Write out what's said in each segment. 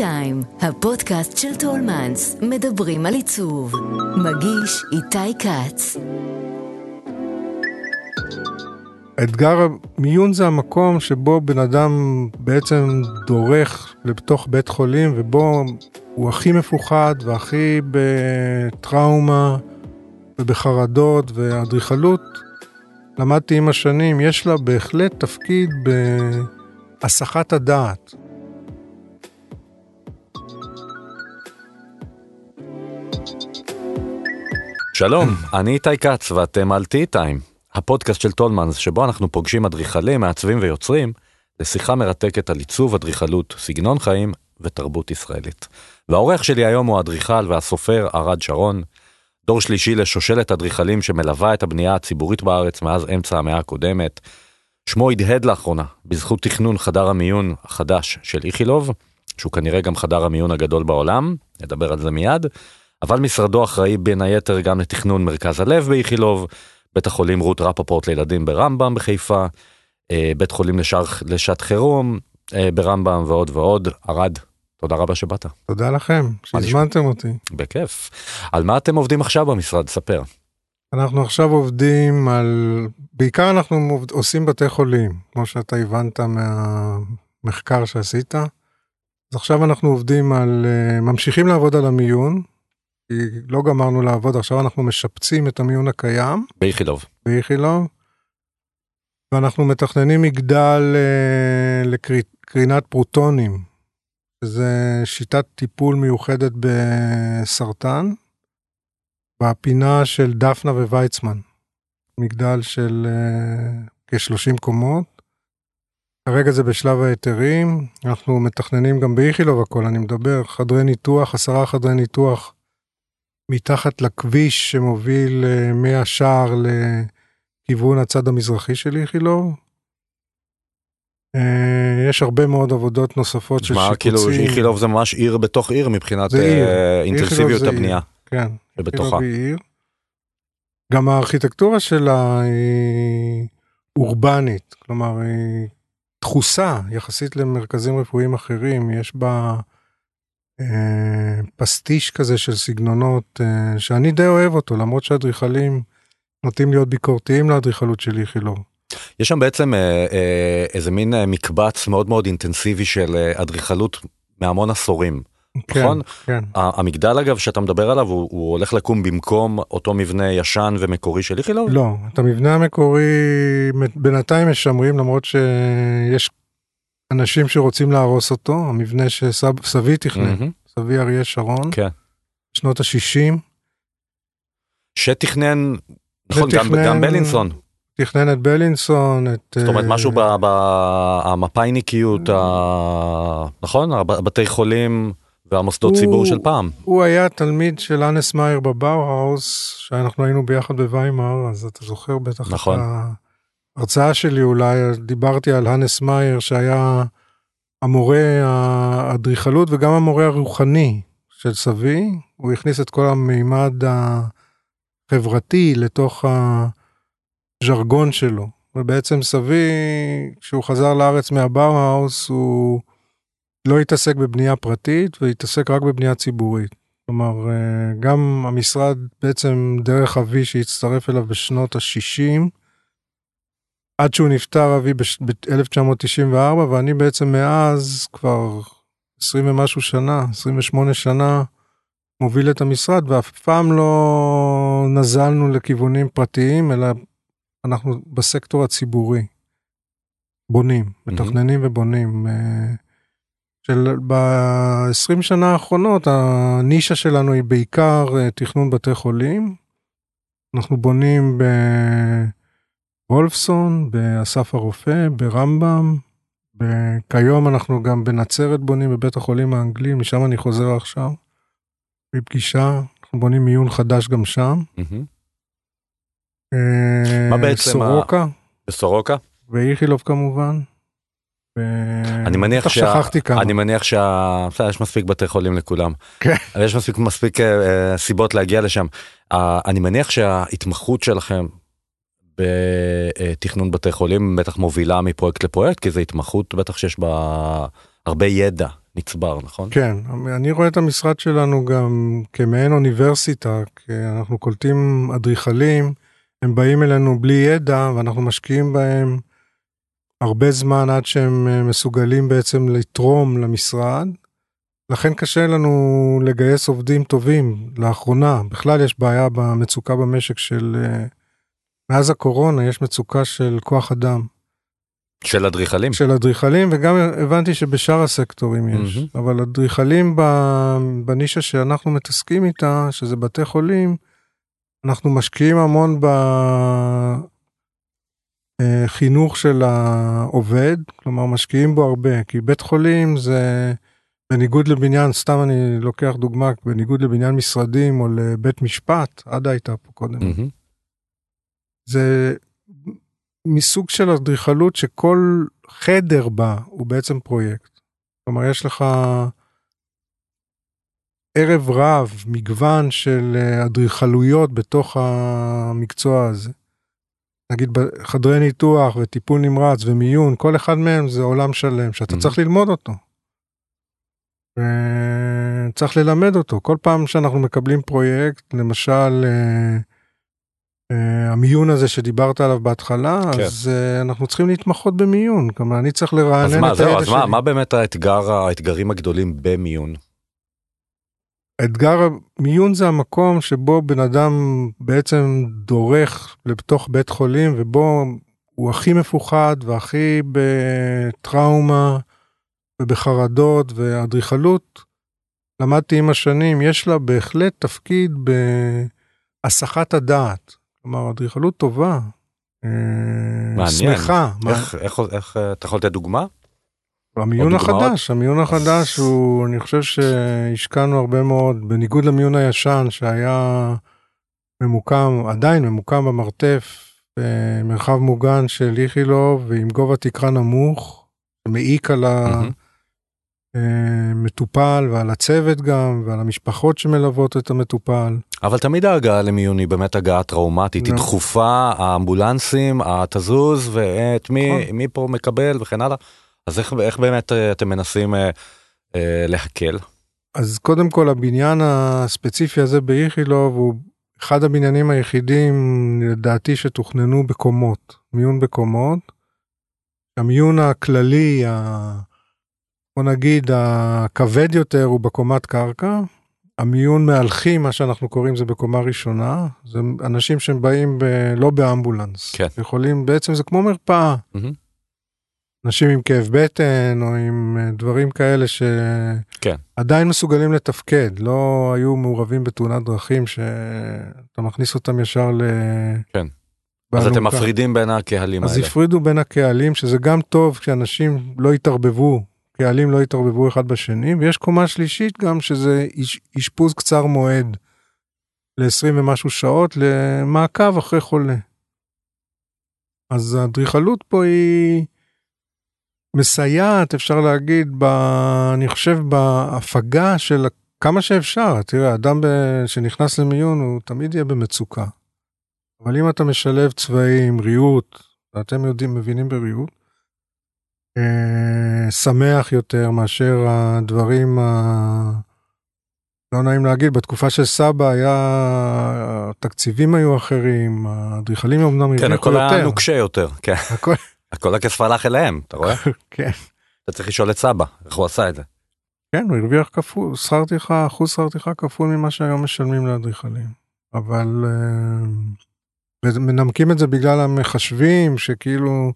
טיים, הפודקאסט של טולמנס, מדברים על עיצוב. מגיש איתי כץ. אתגר המיון זה המקום שבו בן אדם בעצם דורך לתוך בית חולים ובו הוא הכי מפוחד והכי בטראומה ובחרדות ואדריכלות. למדתי עם השנים, יש לה בהחלט תפקיד בהסחת הדעת. שלום, אני איתי כץ ואתם על טי טיים, הפודקאסט של טולמנס שבו אנחנו פוגשים אדריכלים, מעצבים ויוצרים לשיחה מרתקת על עיצוב אדריכלות, סגנון חיים ותרבות ישראלית. והאורח שלי היום הוא האדריכל והסופר ערד שרון, דור שלישי לשושלת אדריכלים שמלווה את הבנייה הציבורית בארץ מאז אמצע המאה הקודמת. שמו הדהד לאחרונה בזכות תכנון חדר המיון החדש של איכילוב, שהוא כנראה גם חדר המיון הגדול בעולם, נדבר על זה מיד. אבל משרדו אחראי בין היתר גם לתכנון מרכז הלב באיכילוב, בית החולים רות רפפורט לילדים ברמב"ם בחיפה, אה, בית חולים לשער, לשעת חירום אה, ברמב"ם ועוד ועוד. ערד, תודה רבה שבאת. תודה לכם שהזמנתם אותי. בכיף. על מה אתם עובדים עכשיו במשרד? ספר. אנחנו עכשיו עובדים על, בעיקר אנחנו עושים בתי חולים, כמו שאתה הבנת מהמחקר שעשית. אז עכשיו אנחנו עובדים על, אה, ממשיכים לעבוד על המיון, לא גמרנו לעבוד, עכשיו אנחנו משפצים את המיון הקיים. באיכילוב. באיכילוב. ואנחנו מתכננים מגדל אה, לקרינת פרוטונים, שזה שיטת טיפול מיוחדת בסרטן, בפינה של דפנה וויצמן, מגדל של אה, כ-30 קומות. כרגע זה בשלב ההיתרים, אנחנו מתכננים גם באיכילוב הכל, אני מדבר, חדרי ניתוח, עשרה חדרי ניתוח מתחת לכביש שמוביל אה, מהשער לכיוון הצד המזרחי של איכילוב. אה, יש הרבה מאוד עבודות נוספות של שיפוצים. כאילו איכילוב זה ממש עיר בתוך עיר מבחינת אה, אינטנסיביות הבנייה. כן, איכילוב היא עיר. גם הארכיטקטורה שלה היא אורבנית, כלומר היא דחוסה יחסית למרכזים רפואיים אחרים, יש בה פסטיש כזה של סגנונות אה, שאני די אוהב אותו למרות שאדריכלים נוטים להיות ביקורתיים לאדריכלות של איכילוב. יש שם בעצם אה, אה, איזה מין אה, מקבץ מאוד מאוד אינטנסיבי של אה, אדריכלות מהמון עשורים. כן, נכון? כן. המגדל אגב שאתה מדבר עליו הוא, הוא הולך לקום במקום אותו מבנה ישן ומקורי של איכילוב? לא, את המבנה המקורי בינתיים משמרים למרות שיש אנשים שרוצים להרוס אותו, המבנה שסבי תכנן, mm-hmm. סבי אריה שרון, כן. שנות ה-60. שתכנן, נכון, גם, גם בלינסון. תכנן את בלינסון, את... זאת אומרת, משהו במפאיניקיות, ה... נכון? הבתי חולים והמוסדות הוא, ציבור של פעם. הוא היה תלמיד של אנס מאייר בבאו-האוס, שאנחנו היינו ביחד בוויימאר, אז אתה זוכר בטח נכון. את ההרצאה שלי אולי, דיברתי על הנס מאייר שהיה המורה האדריכלות וגם המורה הרוחני של סבי, הוא הכניס את כל המימד החברתי לתוך הז'רגון שלו. ובעצם סבי, כשהוא חזר לארץ מהבאו-האוס, הוא לא התעסק בבנייה פרטית והתעסק רק בבנייה ציבורית. כלומר, גם המשרד בעצם דרך אבי שהצטרף אליו בשנות ה-60, עד שהוא נפטר אבי ב-1994 ואני בעצם מאז כבר 20 ומשהו שנה 28 שנה מוביל את המשרד ואף פעם לא נזלנו לכיוונים פרטיים אלא אנחנו בסקטור הציבורי. בונים מתכננים mm-hmm. ובונים. אה, של ב-20 שנה האחרונות הנישה שלנו היא בעיקר אה, תכנון בתי חולים. אנחנו בונים ב... וולפסון, באסף הרופא, ברמב"ם. כיום אנחנו גם בנצרת בונים בבית החולים האנגלי, משם אני חוזר עכשיו. בפגישה, אנחנו בונים מיון חדש גם שם. מה בעצם? סורוקה. בסורוקה? ואיכילוב כמובן. אני מניח שכחתי כמה. אני מניח שיש מספיק בתי חולים לכולם. כן. יש מספיק מספיק אה, סיבות להגיע לשם. אה, אני מניח שההתמחות שלכם בתכנון בתי חולים בטח מובילה מפרויקט לפרויקט כי זה התמחות בטח שיש בה הרבה ידע נצבר, נכון? כן, אני רואה את המשרד שלנו גם כמעין אוניברסיטה, כי אנחנו קולטים אדריכלים, הם באים אלינו בלי ידע ואנחנו משקיעים בהם הרבה זמן עד שהם אה, מסוגלים בעצם לתרום למשרד. לכן קשה לנו לגייס עובדים טובים לאחרונה. בכלל יש בעיה במצוקה במשק של... אה, מאז הקורונה יש מצוקה של כוח אדם. של אדריכלים? של אדריכלים, וגם הבנתי שבשאר הסקטורים יש. Mm-hmm. אבל אדריכלים בנישה שאנחנו מתעסקים איתה, שזה בתי חולים, אנחנו משקיעים המון בחינוך של העובד, כלומר משקיעים בו הרבה, כי בית חולים זה בניגוד לבניין, סתם אני לוקח דוגמה, בניגוד לבניין משרדים או לבית משפט, עדה הייתה פה קודם. Mm-hmm. זה מסוג של אדריכלות שכל חדר בה הוא בעצם פרויקט. כלומר, יש לך ערב רב, מגוון של אה, אדריכלויות בתוך המקצוע הזה. נגיד חדרי ניתוח וטיפול נמרץ ומיון, כל אחד מהם זה עולם שלם שאתה mm-hmm. צריך ללמוד אותו. וצריך ללמד אותו. כל פעם שאנחנו מקבלים פרויקט, למשל, אה, אה, המיון הזה שדיברת עליו בהתחלה, כן. אז uh, אנחנו צריכים להתמחות במיון, כלומר אני צריך לרענן את הידע שלי. אז מה, מה באמת האתגר, האתגרים הגדולים במיון? אתגר מיון זה המקום שבו בן אדם בעצם דורך לתוך בית חולים ובו הוא הכי מפוחד והכי בטראומה ובחרדות ואדריכלות. למדתי עם השנים, יש לה בהחלט תפקיד בהסחת הדעת. כלומר, אדריכלות טובה, אה, מעניין. שמחה. איך, איך, איך, אתה יכול לתת דוגמה? המיון החדש, המיון החדש הוא, אני חושב שהשקענו הרבה מאוד, בניגוד למיון הישן שהיה ממוקם, עדיין ממוקם במרתף, במרחב מוגן של איכילוב ועם גובה תקרה נמוך, מעיק על המטופל ועל הצוות גם ועל המשפחות שמלוות את המטופל. אבל תמיד ההגעה למיון היא באמת הגעה טראומטית, היא דחופה, האמבולנסים, התזוז ואת מי, נכון. מי פה מקבל וכן הלאה. אז איך, איך באמת אה, אתם מנסים אה, אה, להקל? אז קודם כל הבניין הספציפי הזה באיכילוב הוא אחד הבניינים היחידים לדעתי שתוכננו בקומות, מיון בקומות. המיון הכללי, ה... בוא נגיד הכבד יותר הוא בקומת קרקע, המיון מהלכים, מה שאנחנו קוראים זה בקומה ראשונה, זה אנשים שהם באים ב, לא באמבולנס, כן. יכולים, בעצם זה כמו מרפאה. Mm-hmm. אנשים עם כאב בטן או עם אה, דברים כאלה שעדיין כן. מסוגלים לתפקד, לא היו מעורבים בתאונת דרכים שאתה מכניס אותם ישר ל... כן. אז אתם מפרידים בין הקהלים אז האלה. אז הפרידו בין הקהלים, שזה גם טוב כשאנשים לא יתערבבו, קהלים לא יתערבבו אחד בשני, ויש קומה שלישית גם שזה אשפוז קצר מועד ל-20 ומשהו שעות למעקב אחרי חולה. אז האדריכלות פה היא... מסייעת, אפשר להגיד, ב, אני חושב, בהפגה של כמה שאפשר. תראה, אדם ב, שנכנס למיון הוא תמיד יהיה במצוקה. אבל אם אתה משלב צבעים, ריהוט, ואתם יודעים, מבינים בריהוט, שמח יותר מאשר הדברים ה... לא נעים להגיד, בתקופה של סבא היה, התקציבים היו אחרים, האדריכלים אמנם כן, הכל היה נוקשה יותר, כן. הכל... כל הכסף הלך אליהם, אתה רואה? כן. אתה צריך לשאול את סבא, איך הוא עשה את זה. כן, הוא הרוויח כפול, שכר טרחה, אחוז שכר טרחה כפול ממה שהיום משלמים לאדריכלים. אבל אה, מנמקים את זה בגלל המחשבים, שכאילו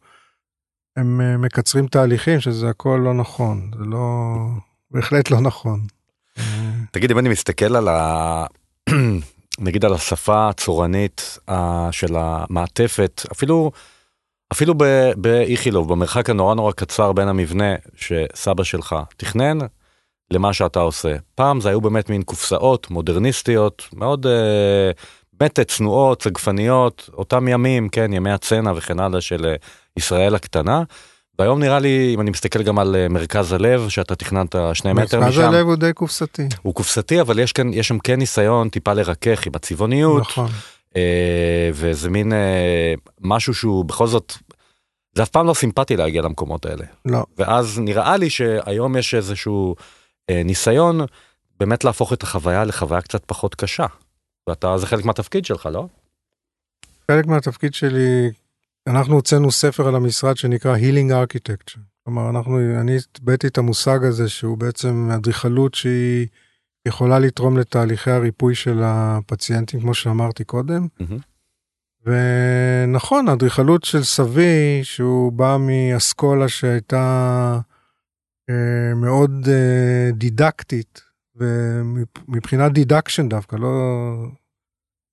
הם אה, מקצרים תהליכים, שזה הכל לא נכון, זה לא, בהחלט לא נכון. תגיד, אם אני מסתכל על ה... נגיד על השפה הצורנית uh, של המעטפת, אפילו אפילו באיכילוב, במרחק הנורא נורא קצר בין המבנה שסבא שלך תכנן למה שאתה עושה. פעם זה היו באמת מין קופסאות מודרניסטיות, מאוד אה, באמת צנועות, צגפניות, אותם ימים, כן, ימי הצנע וכן הלאה של אה, ישראל הקטנה. והיום נראה לי, אם אני מסתכל גם על אה, מרכז הלב, שאתה תכננת שני מטר משם. מרכז הלב הוא די קופסתי. הוא קופסתי, אבל יש, כאן, יש שם כן ניסיון טיפה לרכך עם הצבעוניות. נכון. אה, וזה מין אה, משהו שהוא בכל זאת זה אף פעם לא סימפטי להגיע למקומות האלה. לא. ואז נראה לי שהיום יש איזשהו אה, ניסיון באמת להפוך את החוויה לחוויה קצת פחות קשה. ואתה, זה חלק מהתפקיד שלך, לא? חלק מהתפקיד שלי, אנחנו הוצאנו ספר על המשרד שנקרא Healing Architecture. כלומר, אנחנו, אני הטבעתי את המושג הזה שהוא בעצם אדריכלות שהיא יכולה לתרום לתהליכי הריפוי של הפציינטים, כמו שאמרתי קודם. מהמם. ונכון, האדריכלות של סבי, שהוא בא מאסכולה שהייתה אה, מאוד אה, דידקטית, ומבחינת reduction דווקא, לא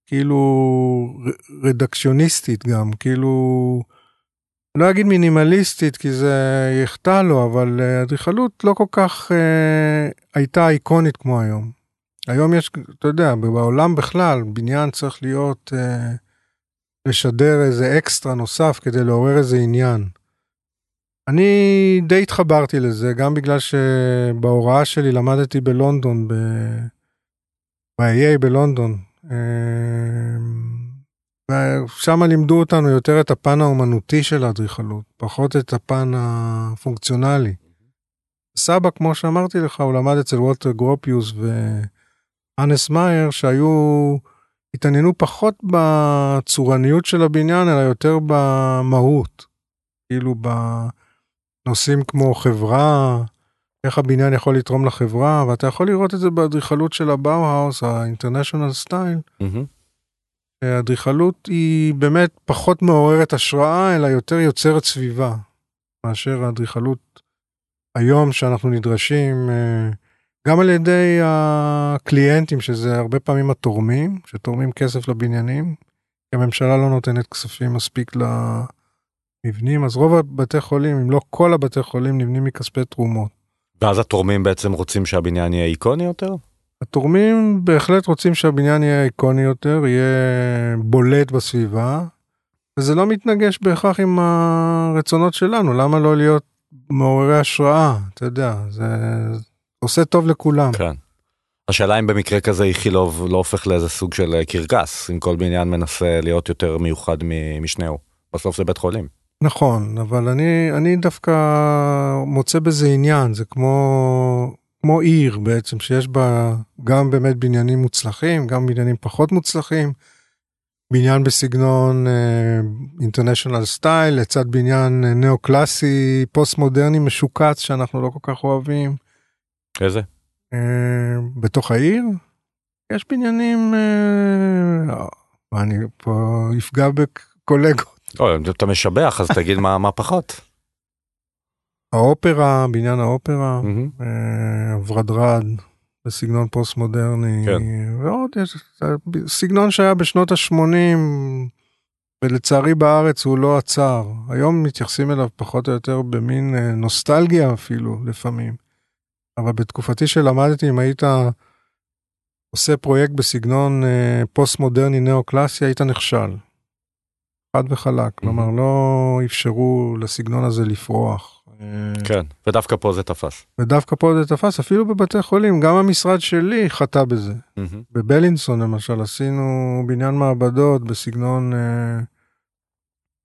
כאילו רדקשיוניסטית גם, כאילו, לא אגיד מינימליסטית כי זה יחטא לו, אבל אה, אדריכלות לא כל כך אה, הייתה איקונית כמו היום. היום יש, אתה יודע, בעולם בכלל, בניין צריך להיות... אה, לשדר איזה אקסטרה נוסף כדי לעורר איזה עניין. אני די התחברתי לזה, גם בגלל שבהוראה שלי למדתי בלונדון, ב... ב-AA בלונדון. ושם לימדו אותנו יותר את הפן האומנותי של האדריכלות, פחות את הפן הפונקציונלי. סבא, כמו שאמרתי לך, הוא למד אצל וולטר גרופיוס והאנס מאייר, שהיו... התעניינו פחות בצורניות של הבניין, אלא יותר במהות. כאילו בנושאים כמו חברה, איך הבניין יכול לתרום לחברה, ואתה יכול לראות את זה באדריכלות של הבאוהאוס, ה International Style. האדריכלות היא באמת פחות מעוררת השראה, אלא יותר יוצרת סביבה, מאשר האדריכלות היום שאנחנו נדרשים, אה, גם על ידי הקליינטים, שזה הרבה פעמים התורמים, שתורמים כסף לבניינים, כי הממשלה לא נותנת כספים מספיק למבנים, אז רוב הבתי חולים, אם לא כל הבתי חולים, נבנים מכספי תרומות. ואז התורמים בעצם רוצים שהבניין יהיה איקוני יותר? התורמים בהחלט רוצים שהבניין יהיה איקוני יותר, יהיה בולט בסביבה, וזה לא מתנגש בהכרח עם הרצונות שלנו, למה לא להיות מעוררי השראה, אתה יודע, זה עושה טוב לכולם. כן. השאלה אם במקרה כזה איכילוב לא הופך לאיזה סוג של אה, קרקס, אם כל בניין מנסה להיות יותר מיוחד משנהו. בסוף זה בית חולים. נכון, אבל אני, אני דווקא מוצא בזה עניין, זה כמו, כמו עיר בעצם, שיש בה גם באמת בניינים מוצלחים, גם בניינים פחות מוצלחים. בניין בסגנון International Style, לצד בניין אה, ניאו-קלאסי, פוסט-מודרני משוקץ שאנחנו לא כל כך אוהבים. איזה? אה, בתוך העיר, יש בניינים, מה, אני פה אפגע בקולגות. או, אם אתה משבח אז תגיד מה, מה פחות. האופרה, בניין האופרה, מהמם. אה, בסגנון פוסט מודרני, כן. ועוד יש, זה סגנון שהיה בשנות ה-80, ולצערי בארץ הוא לא עצר. היום מתייחסים אליו פחות או יותר במין אה, נוסטלגיה אפילו, לפעמים. אבל בתקופתי שלמדתי, אם היית עושה פרויקט בסגנון אה, פוסט מודרני נאו-קלאסי, היית נכשל. חד וחלק, כלומר לא אפשרו לסגנון הזה לפרוח. אה, כן, ודווקא פה זה תפס. ודווקא פה זה תפס, אפילו בבתי חולים, גם המשרד שלי חטא בזה. בבלינסון למשל עשינו בניין מעבדות בסגנון, אה,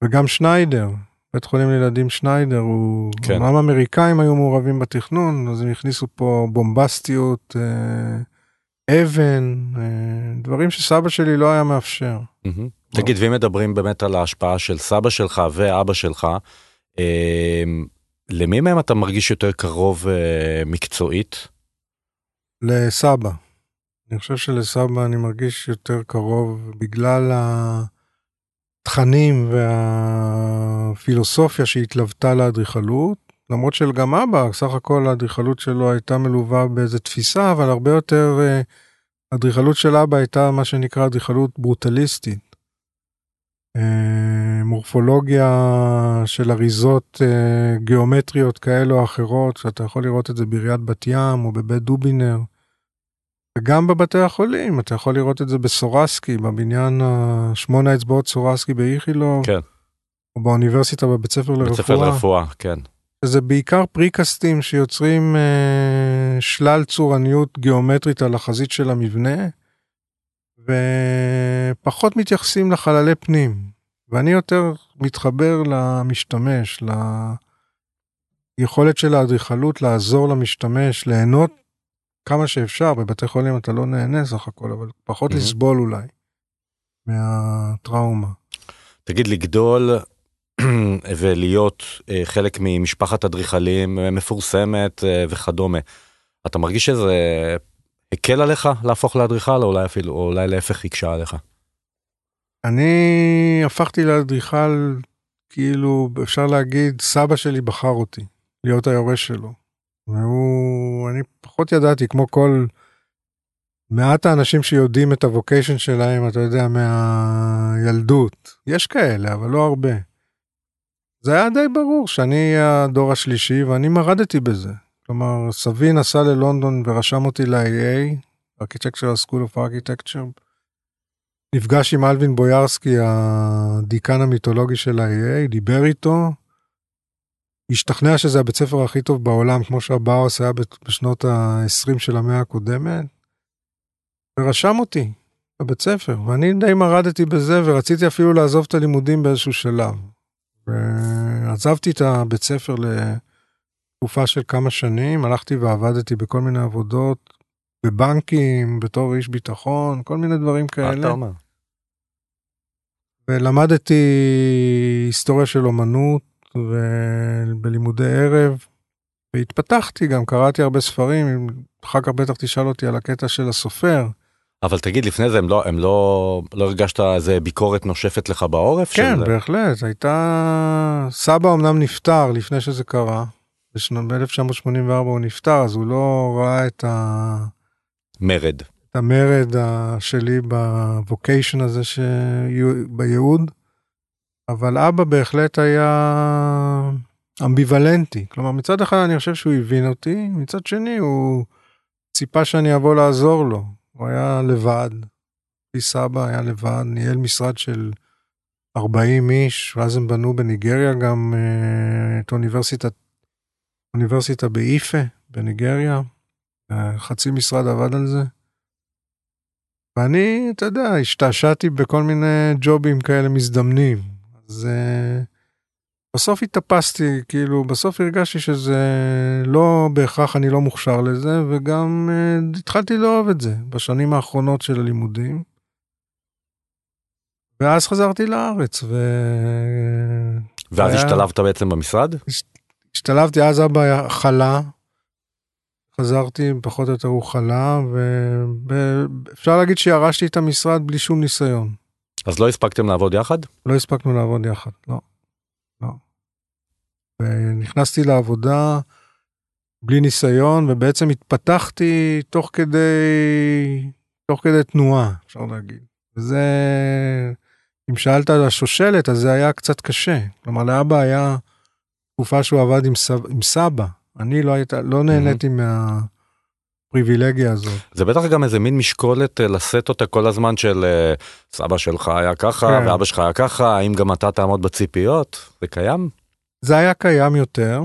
וגם שניידר, בית חולים לילדים שניידר, הוא, כן. אמנם אמריקאים היו מעורבים בתכנון, אז הם הכניסו פה בומבסטיות, אה, אבן, דברים שסבא שלי לא היה מאפשר. מהמם. תגיד, ואם מדברים באמת על ההשפעה של סבא שלך ואבא שלך, אה, למי מהם אתה מרגיש יותר קרוב אה, מקצועית? לסבא. אני חושב שלסבא אני מרגיש יותר קרוב בגלל התכנים והפילוסופיה שהתלוותה לאדריכלות, למרות שגם אבא, סך הכל האדריכלות שלו הייתה מלווה באיזה תפיסה, אבל הרבה יותר, אה, האדריכלות של אבא הייתה מה שנקרא אדריכלות ברוטליסטית. אה, מורפולוגיה של אריזות אה, גיאומטריות כאלו או אחרות, שאתה יכול לראות את זה בעיריית בת ים או בבית דובינר. וגם בבתי החולים, אתה יכול לראות את זה בסורסקי, בבניין השמונה אצבעות סורסקי באיכילוב, כן, או באוניברסיטה בבית ספר בית ספר לרפואה. לרפואה, כן. זה בעיקר פריקסטים שיוצרים אה, שלל צורניות גיאומטרית על החזית של המבנה, ופחות מתייחסים לחללי פנים. ואני יותר מתחבר למשתמש, ליכולת של האדריכלות לעזור למשתמש, ליהנות כמה שאפשר, בבתי חולים אתה לא נהנה סך הכל, אבל פחות Mhm. לסבול אולי מהטראומה. תגיד, לגדול ולהיות אה, חלק ממשפחת אדריכלים מפורסמת אה, וכדומה, אתה מרגיש שזה הקל עליך להפוך לאדריכל, או אולי אפילו, או אולי להפך הקשה עליך? אני הפכתי לאדריכל, כאילו, אפשר להגיד, סבא שלי בחר אותי להיות היורש שלו. והוא, אני פחות ידעתי, כמו כל מעט האנשים שיודעים את הווקיישן שלהם, אתה יודע, מהילדות. יש כאלה, אבל לא הרבה. זה היה די ברור שאני הדור השלישי, ואני מרדתי בזה. כלומר, סבי נסע ללונדון ורשם אותי ל-AA, Architectural School of Architecture, נפגש עם אלווין בויארסקי, הדיקן המיתולוגי של ה-AA, דיבר איתו, השתכנע שזה הבית ספר הכי טוב בעולם, כמו שהבאוס היה בשנות ה-20 של המאה הקודמת, ורשם אותי לבית ספר, ואני די מרדתי בזה, ורציתי אפילו לעזוב את הלימודים באיזשהו שלב. ועזבתי את הבית ספר לתקופה של כמה שנים, הלכתי ועבדתי בכל מיני עבודות, בבנקים, בתור איש ביטחון, כל מיני דברים מה כאלה. אתה אומר? ולמדתי היסטוריה של אומנות ובלימודי ערב, והתפתחתי גם, קראתי הרבה ספרים, אחר כך בטח תשאל אותי על הקטע של הסופר. אבל תגיד, לפני זה הם לא, הם לא, לא הרגשת איזה ביקורת נושפת לך בעורף? כן, של... בהחלט, הייתה... סבא אמנם נפטר לפני שזה קרה, ב-1984 הוא נפטר, אז הוא לא ראה את, ה... מרד. את המרד שלי בווקיישן הזה, ש... בייעוד, אבל אבא בהחלט היה אמביוולנטי. כלומר, מצד אחד אני חושב שהוא הבין אותי, מצד שני הוא ציפה שאני אבוא לעזור לו. הוא היה לבד, פי סבא היה לבד, ניהל משרד של 40 איש, ואז הם בנו בניגריה גם אה, את אוניברסיטת, אוניברסיטה באיפה, בניגריה. חצי משרד עבד על זה. ואני, אתה יודע, השתעשעתי בכל מיני ג'ובים כאלה מזדמנים. אז uh, בסוף התאפסתי, כאילו, בסוף הרגשתי שזה לא בהכרח אני לא מוכשר לזה, וגם uh, התחלתי לאהוב את זה בשנים האחרונות של הלימודים. ואז חזרתי לארץ, ו... ואז היה- השתלבת בעצם במשרד? השתלבתי, אז אבא חלה. חזרתי, פחות או יותר הוא חלה, ואפשר להגיד שירשתי את המשרד בלי שום ניסיון. אז לא הספקתם לעבוד יחד? לא הספקנו לעבוד יחד, לא. לא. ונכנסתי לעבודה בלי ניסיון, ובעצם התפתחתי תוך כדי, תוך כדי תנועה, אפשר להגיד. וזה, אם שאלת על השושלת, אז זה היה קצת קשה. כלומר, לאבא היה תקופה שהוא עבד עם, סב, עם סבא. אני לא, היית, לא נהניתי מהפריבילגיה הזאת. זה בטח גם איזה מין משקולת אה, לשאת אותה כל הזמן של אה, סבא שלך היה ככה כן. ואבא שלך היה ככה, האם גם אתה תעמוד בציפיות? זה קיים? זה היה קיים יותר.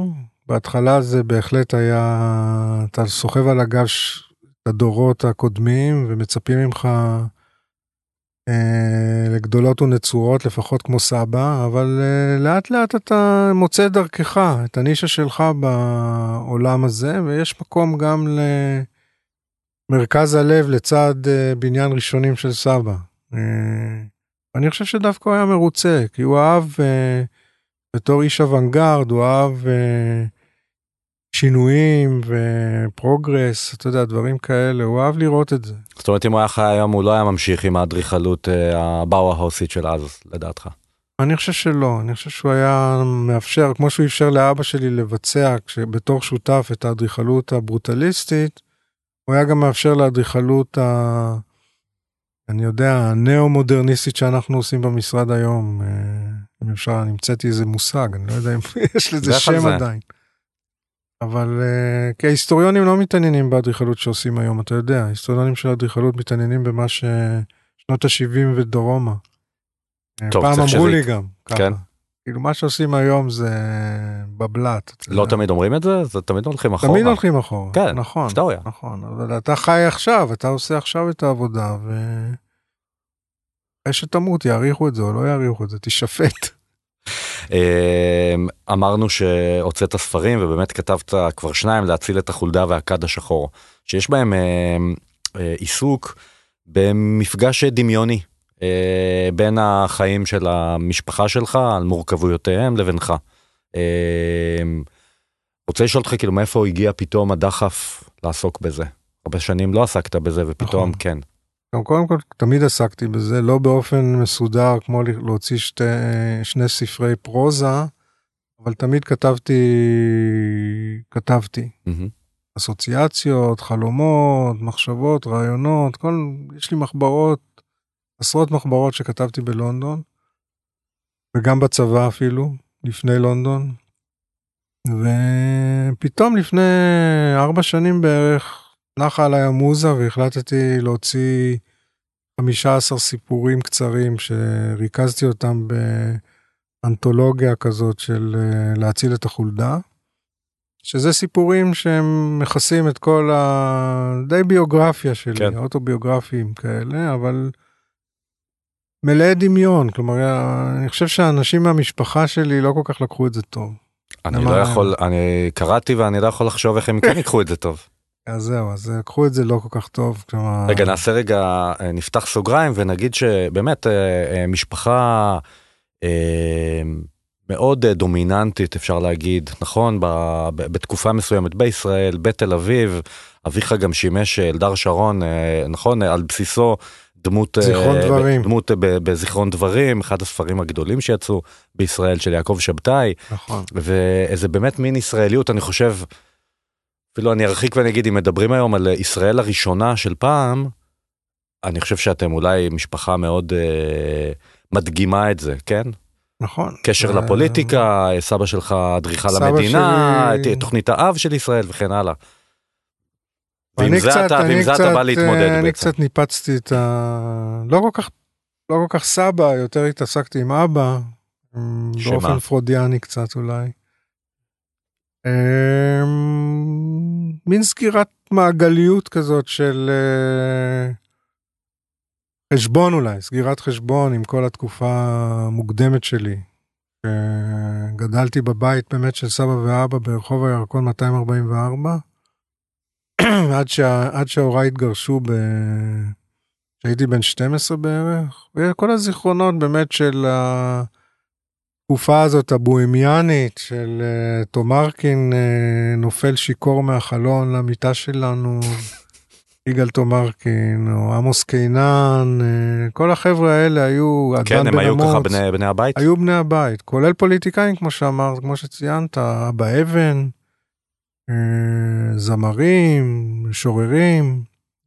בהתחלה זה בהחלט היה, אתה סוחב על הגב את הדורות הקודמים ומצפים ממך לגדולות ונצורות, לפחות כמו סבא, אבל אה, לאט לאט אתה מוצא דרכך, את הנישה שלך בעולם הזה, ויש מקום גם למרכז הלב לצד אה, בניין ראשונים של סבא. אה, אני חושב שדווקא הוא היה מרוצה, כי הוא אהב... אה, בתור איש אוונגרד, הוא אהב אה, שינויים ופרוגרס, אתה יודע, דברים כאלה, הוא אהב לראות את זה. זאת אומרת אם הוא היה חי היום הוא לא היה ממשיך עם האדריכלות אה, הבאו-האוסית של אז לדעתך. אני חושב שלא, אני חושב שהוא היה מאפשר, כמו שהוא אפשר לאבא שלי לבצע בתור שותף את האדריכלות הברוטליסטית, הוא היה גם מאפשר לאדריכלות ה... אני יודע, הנאו-מודרניסטית שאנחנו עושים במשרד היום. אה, אם אפשר, אני המצאתי איזה מושג, אני לא יודע אם יש לזה שם. עדיין. אבל אה, כי ההיסטוריונים לא מתעניינים באדריכלות שעושים היום, אתה יודע, ההיסטוריונים של האדריכלות מתעניינים במה ששנות ה-70 ודרומה. אה, טוב, פעם אמרו שזה- לי גם, ככה. כן. כאילו מה שעושים היום זה בבלת. לא יודע. תמיד אומרים את זה? זה תמיד הולכים אחורה. תמיד הולכים אחורה, כן, נכון, היסטוריה. נכון, אבל אתה חי עכשיו, אתה עושה עכשיו את העבודה, ו... אחרי שתמות יעריכו את זה או לא יעריכו את זה, תשפט. אמ, אמרנו שהוצאת ספרים ובאמת כתבת כבר שניים להציל את החולדה והכד השחור שיש בהם אמ, אה, עיסוק במפגש דמיוני אה, בין החיים של המשפחה שלך על מורכבויותיהם לבינך. אמ, רוצה לשאול אותך כאילו מאיפה הגיע פתאום הדחף לעסוק בזה הרבה שנים לא עסקת בזה ופתאום נכון. כן. גם קודם כל תמיד עסקתי בזה, לא באופן מסודר כמו להוציא שתי, שני ספרי פרוזה, אבל תמיד כתבתי, כתבתי. מהמם. אסוציאציות, חלומות, מחשבות, רעיונות, כל, יש לי מחברות, עשרות מחברות שכתבתי בלונדון, וגם בצבא אפילו, לפני לונדון. ופתאום לפני ארבע שנים בערך נחה עליי המוזה והחלטתי להוציא 15 סיפורים קצרים שריכזתי אותם באנתולוגיה כזאת של אה, להציל את החולדה. שזה סיפורים שהם מכסים את כל ה... די ביוגרפיה שלי, כן. אוטוביוגרפיים כאלה, אבל מלאי דמיון. כלומר, אני חושב שהאנשים מהמשפחה שלי לא כל כך לקחו את זה טוב. אני לא יכול אני קראתי ואני לא יכול לחשוב איך הם כן ייקחו את זה טוב. אז זהו, אז לקחו את זה לא כל כך טוב. כלומר... רגע נעשה רגע אה, נפתח סוגריים ונגיד שבאמת אה, אה, משפחה אה, מאוד אה, דומיננטית אפשר להגיד נכון בתקופה מסוימת בישראל בתל אביב אביך גם שימש אה, אלדר שרון אה, נכון אה, על בסיסו דמות אה, זיכרון דברים. דמות אה, בזיכרון דברים אחד הספרים הגדולים שיצאו בישראל של יעקב שבתאי נכון. ואיזה באמת מין ישראליות אני חושב. אפילו אני ארחיק ואני אגיד אם מדברים היום על ישראל הראשונה של פעם. אני חושב שאתם אולי משפחה מאוד אה, מדגימה את זה כן נכון. קשר זה- לפוליטיקה סבא שלך אדריכל המדינה שלי- תוכנית האב של ישראל וכן הלאה. ועם זה קצת- אתה ועם אני זה אתה קצת, בא להתמודד אה, אני בעצם. קצת ניפצתי את ה... לא כל כך, לא כל כך סבא, יותר התעסקתי עם אבא, שמה? באופן פרודיאני קצת אולי. אמ, מין סגירת מעגליות כזאת של אה, חשבון אולי, סגירת חשבון עם כל התקופה המוקדמת שלי. גדלתי בבית באמת של סבא ואבא ברחוב הירקון 244. עד, שה, עד שהוריי התגרשו ב... כשהייתי בן 12 בערך, וכל הזיכרונות באמת של התקופה הזאת הבוהמיאנית של uh, תומרקין uh, נופל שיכור מהחלון למיטה שלנו, יגאל תומרקין או עמוס קינן, uh, כל החבר'ה האלה היו, כן הם היו ככה בני בני הבית. היו בני הבית, כולל פוליטיקאים כמו שאמרת, כמו שציינת, אבא אבן, אה, זמרים, משוררים.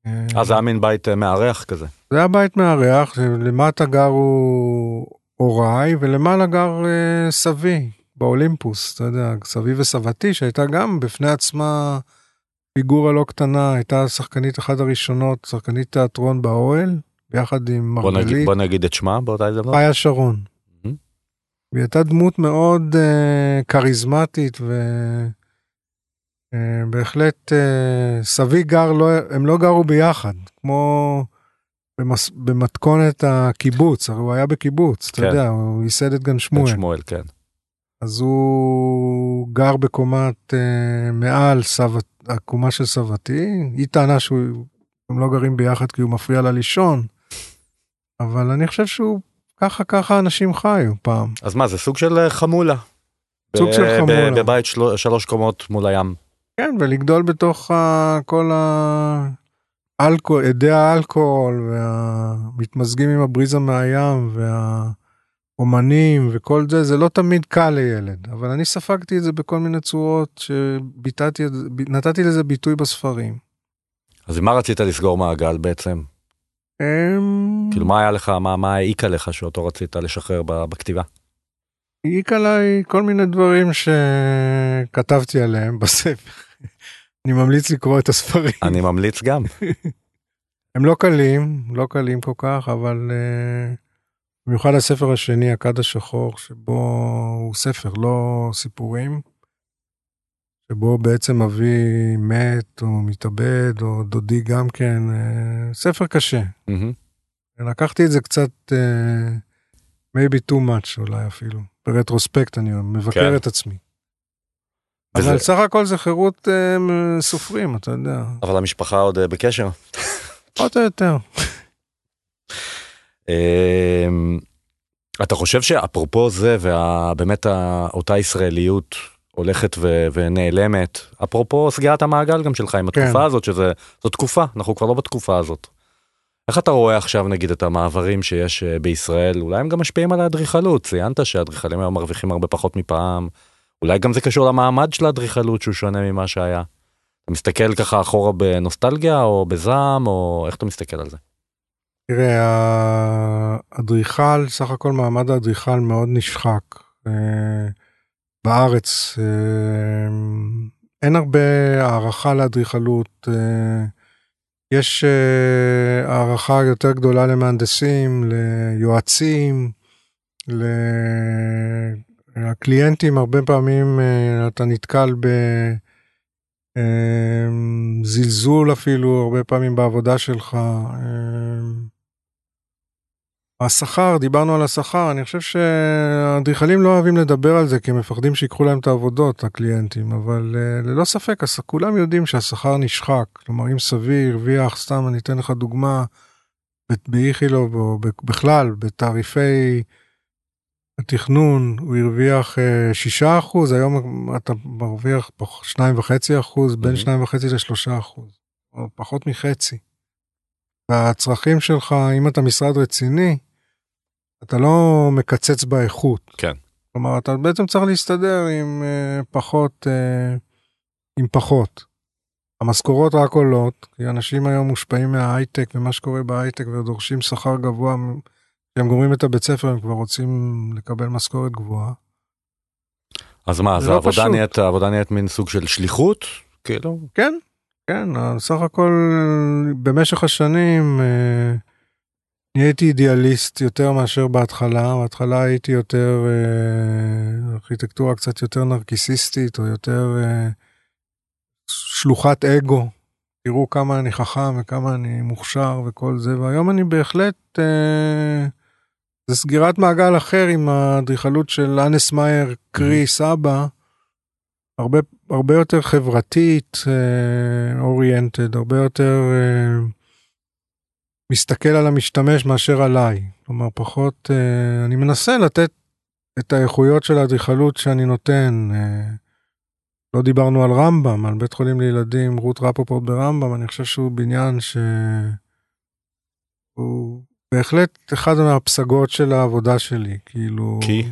אה, אז זה היה מין בית אה, מארח כזה. זה היה בית מארח, למטה גרו הוריי ולמעלה גר אה, סבי באולימפוס, אתה יודע, סבי וסבתי שהייתה גם בפני עצמה פיגורה לא קטנה, הייתה שחקנית אחת הראשונות, שחקנית תיאטרון באוהל, ביחד עם בוא נגיד, מרגלית, בוא נגיד את שמה באותה הזדמנות. חיה שרון. Mhm. והיא הייתה דמות מאוד אה, כריזמטית ובהחלט אה, סבי גר, לא, הם לא גרו ביחד, כמו במס, במתכונת הקיבוץ, הרי הוא היה בקיבוץ, אתה כן. יודע, הוא ייסד את גן שמואל. שמואל כן. אז הוא גר בקומת אה, מעל סבת, הקומה של סבתי, היא טענה שהם לא גרים ביחד כי הוא מפריע לה לישון, אבל אני חושב שהוא, ככה ככה אנשים חיו פעם. אז מה זה סוג של אה, חמולה. סוג ב- של ב- חמולה. בבית של... שלוש קומות מול הים. כן, ולגדול בתוך ה, כל האלכוהול, אדי האלכוהול, והמתמזגים עם הבריזה מהים, והאומנים וכל זה, זה לא תמיד קל לילד, אבל אני ספגתי את זה בכל מיני צורות שביטאתי, נתתי לזה ביטוי בספרים. אז מה רצית לסגור מעגל בעצם? אמ, כאילו מה היה לך מה מה העיק עליך שאותו רצית לשחרר בכתיבה? העיק עליי כל מיני דברים שכתבתי עליהם בספר. אני ממליץ לקרוא את הספרים. אני ממליץ גם. הם לא קלים, לא קלים כל כך, אבל uh, במיוחד הספר השני, הכד השחור, שבו הוא ספר, לא סיפורים, שבו בעצם אבי מת או מתאבד, או דודי גם כן, uh, ספר קשה. מהמם. לקחתי את זה קצת, uh, maybe too much אולי אפילו. ברטרוספקט אני מבקר כן. את עצמי. וזה- אבל סך הכל זה חירות uh, סופרים, אתה יודע. אבל המשפחה עוד אה, בקשר. פחות או יותר. אמ, אתה חושב שאפרופו זה ובאמת אותה ישראליות הולכת ו- ונעלמת אפרופו סגירת המעגל גם שלך עם התקופה כן. הזאת שזה זו תקופה אנחנו כבר לא בתקופה הזאת. איך אתה רואה עכשיו נגיד את המעברים שיש אה, בישראל אולי הם גם משפיעים על האדריכלות ציינת שהאדריכלים היום מרוויחים הרבה פחות מפעם אולי גם זה קשור למעמד של האדריכלות שהוא שונה ממה שהיה. אתה מסתכל ככה אחורה בנוסטלגיה או בזעם או איך אתה מסתכל על זה. תראה, האדריכל, סך הכל מעמד האדריכל מאוד נשחק. אה, בארץ אה, אין הרבה הערכה לאדריכלות. אה, יש הערכה יותר גדולה למהנדסים, ליועצים, לקליינטים, הרבה פעמים אה, אתה נתקל ב... אה, אפילו הרבה פעמים בעבודה שלך. אה, השכר, דיברנו על השכר, אני חושב שהאדריכלים לא אוהבים לדבר על זה כי הם מפחדים שיקחו להם את העבודות, הקליינטים, אבל ללא ספק, כולם יודעים שהשכר נשחק. כלומר, אם סביר הרוויח, סתם אני אתן לך דוגמה, באיכילוב או בכלל, בתעריפי התכנון, הוא הרוויח uh, 6%, היום אתה מרוויח פח- 2.5%, בין Mhm. 2.5 ל-3%, או פחות מחצי. והצרכים שלך, אם אתה משרד רציני, אתה לא מקצץ באיכות. כן. כלומר, אתה בעצם צריך להסתדר עם uh, פחות, uh, עם פחות. המשכורות רק עולות, כי אנשים היום מושפעים מההייטק ומה שקורה בהייטק ודורשים שכר גבוה. כשהם גומרים את הבית ספר הם כבר רוצים לקבל משכורת גבוהה. אז מה אז לא העבודה. נהיית העבודה נהיית מין סוג של שליחות כאילו כן, כן, סך הכל במשך השנים אה, נהייתי אידיאליסט יותר מאשר בהתחלה, בהתחלה הייתי יותר אה, ארכיטקטורה קצת יותר נרקיסיסטית או יותר אה, שלוחת אגו. תראו כמה אני חכם וכמה אני מוכשר וכל זה, והיום אני בהחלט, אה, זה סגירת מעגל אחר עם האדריכלות של אנס מאייר, קרי סבא. הרבה, הרבה יותר חברתית אוריינטד, הרבה יותר אה, מסתכל על המשתמש מאשר עליי. כלומר, פחות, אה, אני מנסה לתת את האיכויות של האדריכלות שאני נותן. אה, לא דיברנו על רמב"ם, על בית חולים לילדים, רות רפופורט ברמב"ם, אני חושב שהוא בניין שהוא בהחלט אחד מהפסגות של העבודה שלי, כאילו... כי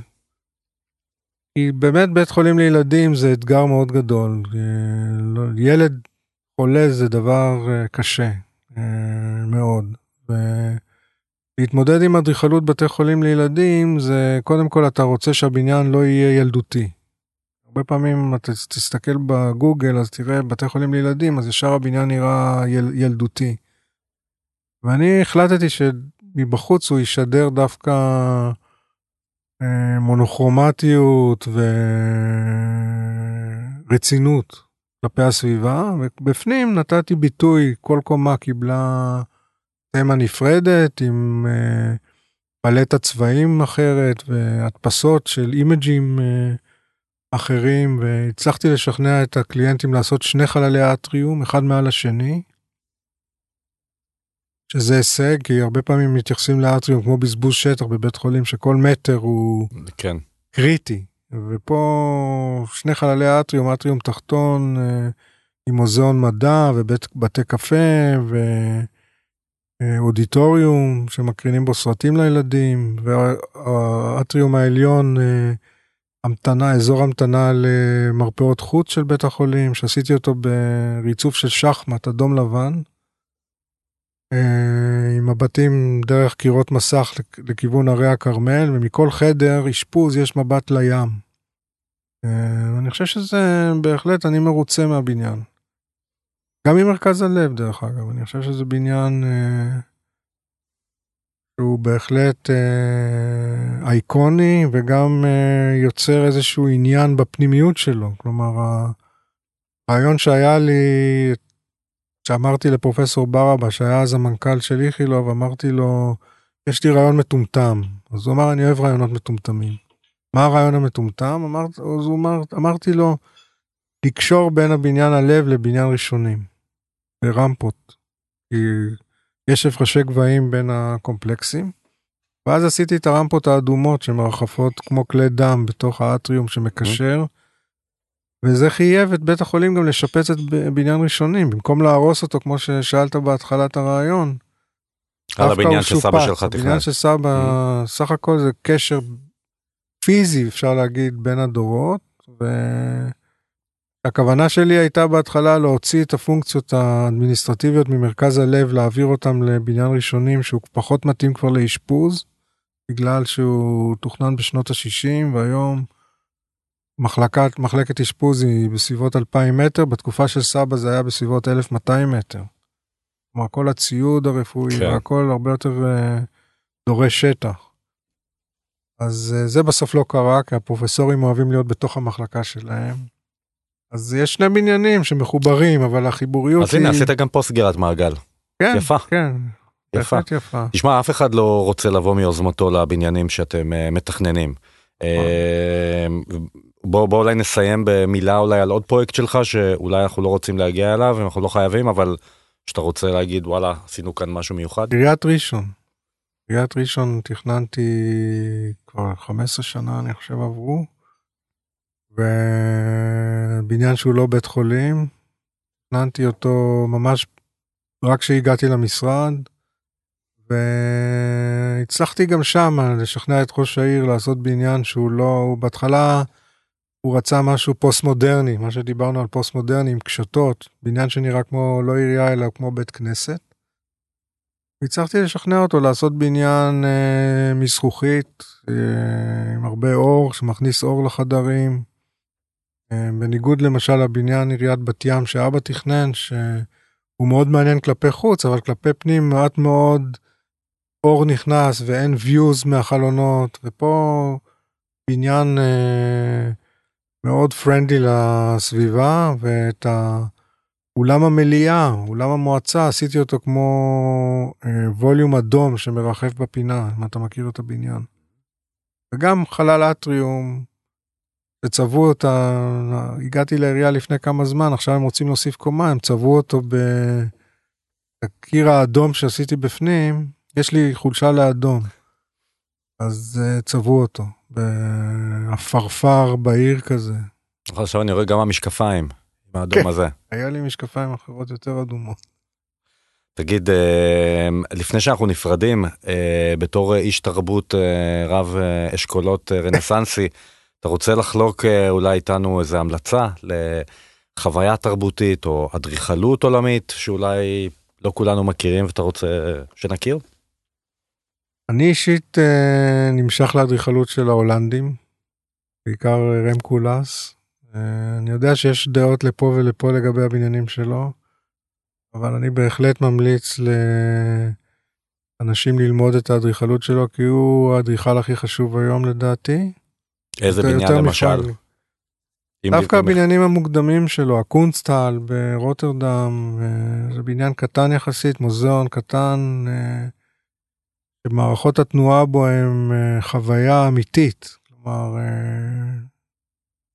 כי באמת בית חולים לילדים זה אתגר מאוד גדול. אה, לא- ילד חולה זה דבר אה, קשה אה, מאוד. ולהתמודד עם אדריכלות בתי חולים לילדים זה קודם כל אתה רוצה שהבניין לא יהיה ילדותי. הרבה פעמים אתה תסתכל בגוגל אז תראה בתי חולים לילדים אז ישר הבניין נראה יל, ילדותי. ואני החלטתי שמבחוץ הוא ישדר דווקא אה, מונוכרומטיות ורצינות כלפי הסביבה, ובפנים נתתי ביטוי, כל קומה קיבלה תמה נפרדת עם אה, פלטת צבעים אחרת והדפסות של אימג'ים אה, אחרים, והצלחתי לשכנע את הקליינטים לעשות שני חללי אטריום, אחד מעל השני. שזה הישג, כי הרבה פעמים מתייחסים לאטריום כמו בזבוז שטח בבית חולים, שכל מטר הוא כן קריטי. ופה שני חללי אטריום, אטריום תחתון אה, עם מוזיאון מדע ובתי קפה ואודיטוריום שמקרינים בו סרטים לילדים, והאטריום העליון, אה, המתנה, אזור המתנה למרפאות חוץ של בית החולים, שעשיתי אותו בריצוף של שחמט אדום לבן. אה, עם מבטים דרך קירות מסך לכ- לכיוון הרי הכרמל, ומכל חדר אשפוז יש מבט לים. אה, אני חושב שזה בהחלט, אני מרוצה מהבניין. גם ממרכז הלב, דרך אגב, אני חושב שזה בניין אה, שהוא בהחלט אייקוני, וגם יוצר איזשהו עניין בפנימיות שלו. כלומר, הרעיון שהיה לי, שאמרתי לפרופסור ברבה, שהיה אז המנכ"ל של איכילוב, אמרתי לו, יש לי רעיון מטומטם. אז הוא אמר, אני אוהב רעיונות מטומטמים. מה הרעיון המטומטם? אמר, אז הוא אמר, אמרתי לו, לקשור בין הבניין הלב לבניין ראשונים. ברמפות. כי יש הפרשי גבהים בין הקומפלקסים. ואז עשיתי את הרמפות האדומות שמרחפות כמו כלי דם בתוך האטריום שמקשר. וזה חייב את בית החולים גם לשפץ את בניין ראשונים במקום להרוס אותו כמו ששאלת בהתחלת הרעיון. על הבניין שסבא שלך תכנן. הבניין של סבא mm-hmm. סך הכל זה קשר פיזי אפשר להגיד בין הדורות. והכוונה שלי הייתה בהתחלה להוציא את הפונקציות האדמיניסטרטיביות ממרכז הלב להעביר אותם לבניין ראשונים שהוא פחות מתאים כבר לאשפוז. בגלל שהוא תוכנן בשנות ה-60 והיום מחלקת, מחלקת אשפוז היא בסביבות 2,000 מטר, בתקופה של סבא זה היה בסביבות 1,200 מטר. כלומר כל הציוד הרפואי כן. והכל הרבה יותר uh, דורש שטח. אז uh, זה בסוף לא קרה כי הפרופסורים אוהבים להיות בתוך המחלקה שלהם. אז יש שני בניינים שמחוברים אבל החיבוריות אז היא... אז הנה עשית גם פה סגירת מעגל. כן, יפה. כן, יפה. יפה. תשמע, אף אחד לא רוצה לבוא מיוזמתו לבניינים שאתם uh, מתכננים. בוא, בוא אולי נסיים במילה אולי על עוד פרויקט שלך שאולי אנחנו לא רוצים להגיע אליו אנחנו לא חייבים אבל שאתה רוצה להגיד וואלה עשינו כאן משהו מיוחד. עיריית ראשון. עיריית ראשון תכננתי כבר 15 שנה אני חושב עברו. ובניין שהוא לא בית חולים. תכננתי אותו ממש רק כשהגעתי למשרד. והצלחתי גם שם לשכנע את ראש העיר לעשות בניין שהוא לא, הוא בהתחלה הוא רצה משהו פוסט מודרני, מה שדיברנו על פוסט מודרני עם קשתות, בניין שנראה כמו לא עירייה אלא כמו בית כנסת. הצלחתי לשכנע אותו לעשות בניין אה, מזכוכית אה, עם הרבה אור שמכניס אור לחדרים. אה, בניגוד למשל לבניין עיריית בת ים שאבא תכנן שהוא מאוד מעניין כלפי חוץ אבל כלפי פנים מעט מאוד אור נכנס ואין views מהחלונות ופה בניין אה, מאוד פרנדלי לסביבה ואת האולם המליאה אולם המועצה עשיתי אותו כמו אה, ווליום אדום שמרחף בפינה אם אתה מכיר את הבניין. וגם חלל אטריום. וצבעו אותה הגעתי לעירייה לפני כמה זמן עכשיו הם רוצים להוסיף קומה הם צבעו אותו בקיר האדום שעשיתי בפנים יש לי חולשה לאדום. אז uh, צבעו אותו בעפרפר בעיר כזה. עכשיו אני רואה גם המשקפיים עם האדום כן, הזה. היה לי משקפיים אחרות יותר אדומות. תגיד אה, לפני שאנחנו נפרדים אה, בתור איש תרבות רב אשכולות רנסנסי אתה רוצה לחלוק אולי איתנו איזה המלצה לחוויה תרבותית או אדריכלות עולמית שאולי לא כולנו מכירים ואתה רוצה שנכיר? אני אישית אה, נמשך לאדריכלות של ההולנדים, בעיקר רם קולס. אה, אני יודע שיש דעות לפה ולפה לגבי הבניינים שלו, אבל אני בהחלט ממליץ לאנשים ללמוד את האדריכלות שלו, כי הוא האדריכל הכי חשוב היום לדעתי. איזה בניין למשל? דווקא הבניינים המוקדמים שלו, הקונסטל ברוטרדם, אה, זה בניין קטן יחסית, מוזיאון קטן. שמערכות התנועה בו הם אה, חוויה אמיתית. כלומר, אה,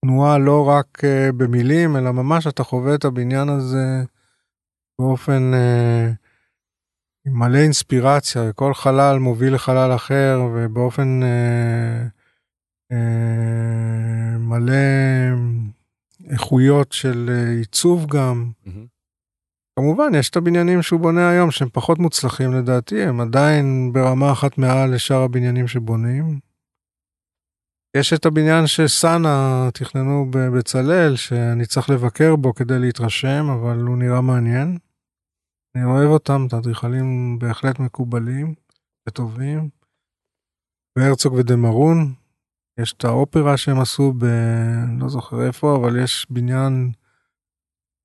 תנועה לא רק אה, במילים, אלא ממש אתה חווה את הבניין הזה באופן מלא אינספירציה, וכל חלל מוביל לחלל אחר, ובאופן מלא איכויות של עיצוב גם. כמובן יש את הבניינים שהוא בונה היום שהם פחות מוצלחים לדעתי הם עדיין ברמה אחת מעל לשאר הבניינים שבונים. יש את הבניין שסאנה תכננו בבצלאל שאני צריך לבקר בו כדי להתרשם אבל הוא נראה מעניין. אני אוהב אותם את האדריכלים בהחלט מקובלים וטובים. והרצוג ודמרון יש את האופרה שהם עשו ב... לא זוכר איפה אבל יש בניין.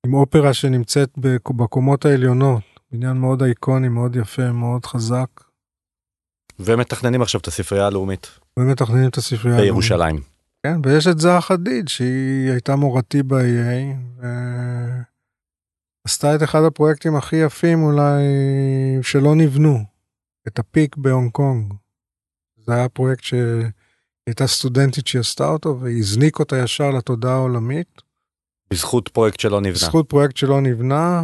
עם אופרה שנמצאת בקומות העליונות, בניין מאוד אייקוני, מאוד יפה, מאוד חזק. ומתכננים עכשיו את הספרייה הלאומית. ומתכננים את הספרייה הלאומית. בירושלים. כן, ויש את זעה חדיד שהיא הייתה מורתי ב-EA, ועשתה את אחד הפרויקטים הכי יפים אולי שלא נבנו. את ה Peak בהונג קונג. זה היה פרויקט שהייתה סטודנטית שעשתה אותו והזניק אותה ישר לתודעה העולמית. בזכות פרויקט שלא נבנה. בזכות פרויקט שלא נבנה,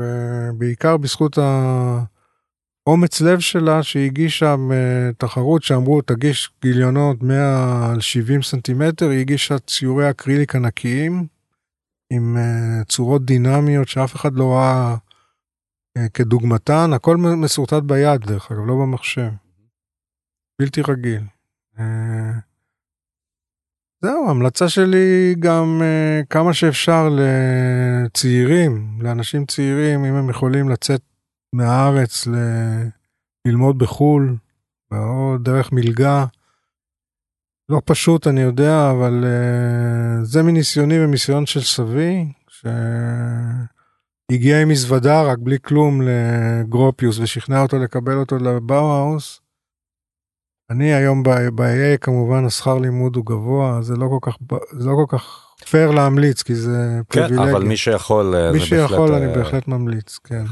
ובעיקר בזכות האומץ לב שלה שהגישה תחרות שאמרו תגיש גיליונות 100 על 70 סנטימטר, היא הגישה ציורי אקריליק ענקיים עם אה, צורות דינמיות שאף אחד לא ראה אה, כדוגמתן, הכל מסורטט ביד דרך אגב, לא במחשב. בלתי רגיל. זהו, המלצה שלי גם uh, כמה שאפשר לצעירים, לאנשים צעירים, אם הם יכולים לצאת מהארץ ל... ללמוד בחו"ל, או דרך מלגה. לא פשוט, אני יודע, אבל uh, זה מניסיוני ומניסיון של סבי, שהגיע עם מזוודה רק בלי כלום לגרופיוס ושכנע אותו לקבל אותו לבאוהאוס. אני היום ב-AA כמובן השכר לימוד הוא גבוה, זה לא כל כך, זה לא כל כך פייר להמליץ, כי זה פריבילגיה. כן, אבל מי שיכול, אה, מי שיכול אני אה, בהחלט ממליץ, כן.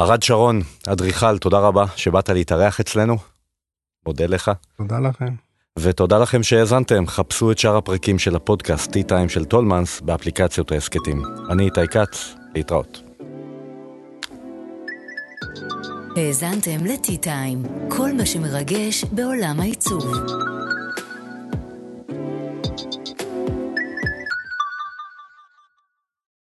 ארד שרון, אדריכל, תודה רבה שבאת להתארח אצלנו. מודה לך. תודה לכם. ותודה לכם שהאזנתם, חפשו את שאר הפרקים של הפודקאסט T-Time של טולמנס באפליקציות ההסכתים. אני איתי כץ, להתראות. האזנתם לטי טיים, כל מה שמרגש בעולם העיצוב.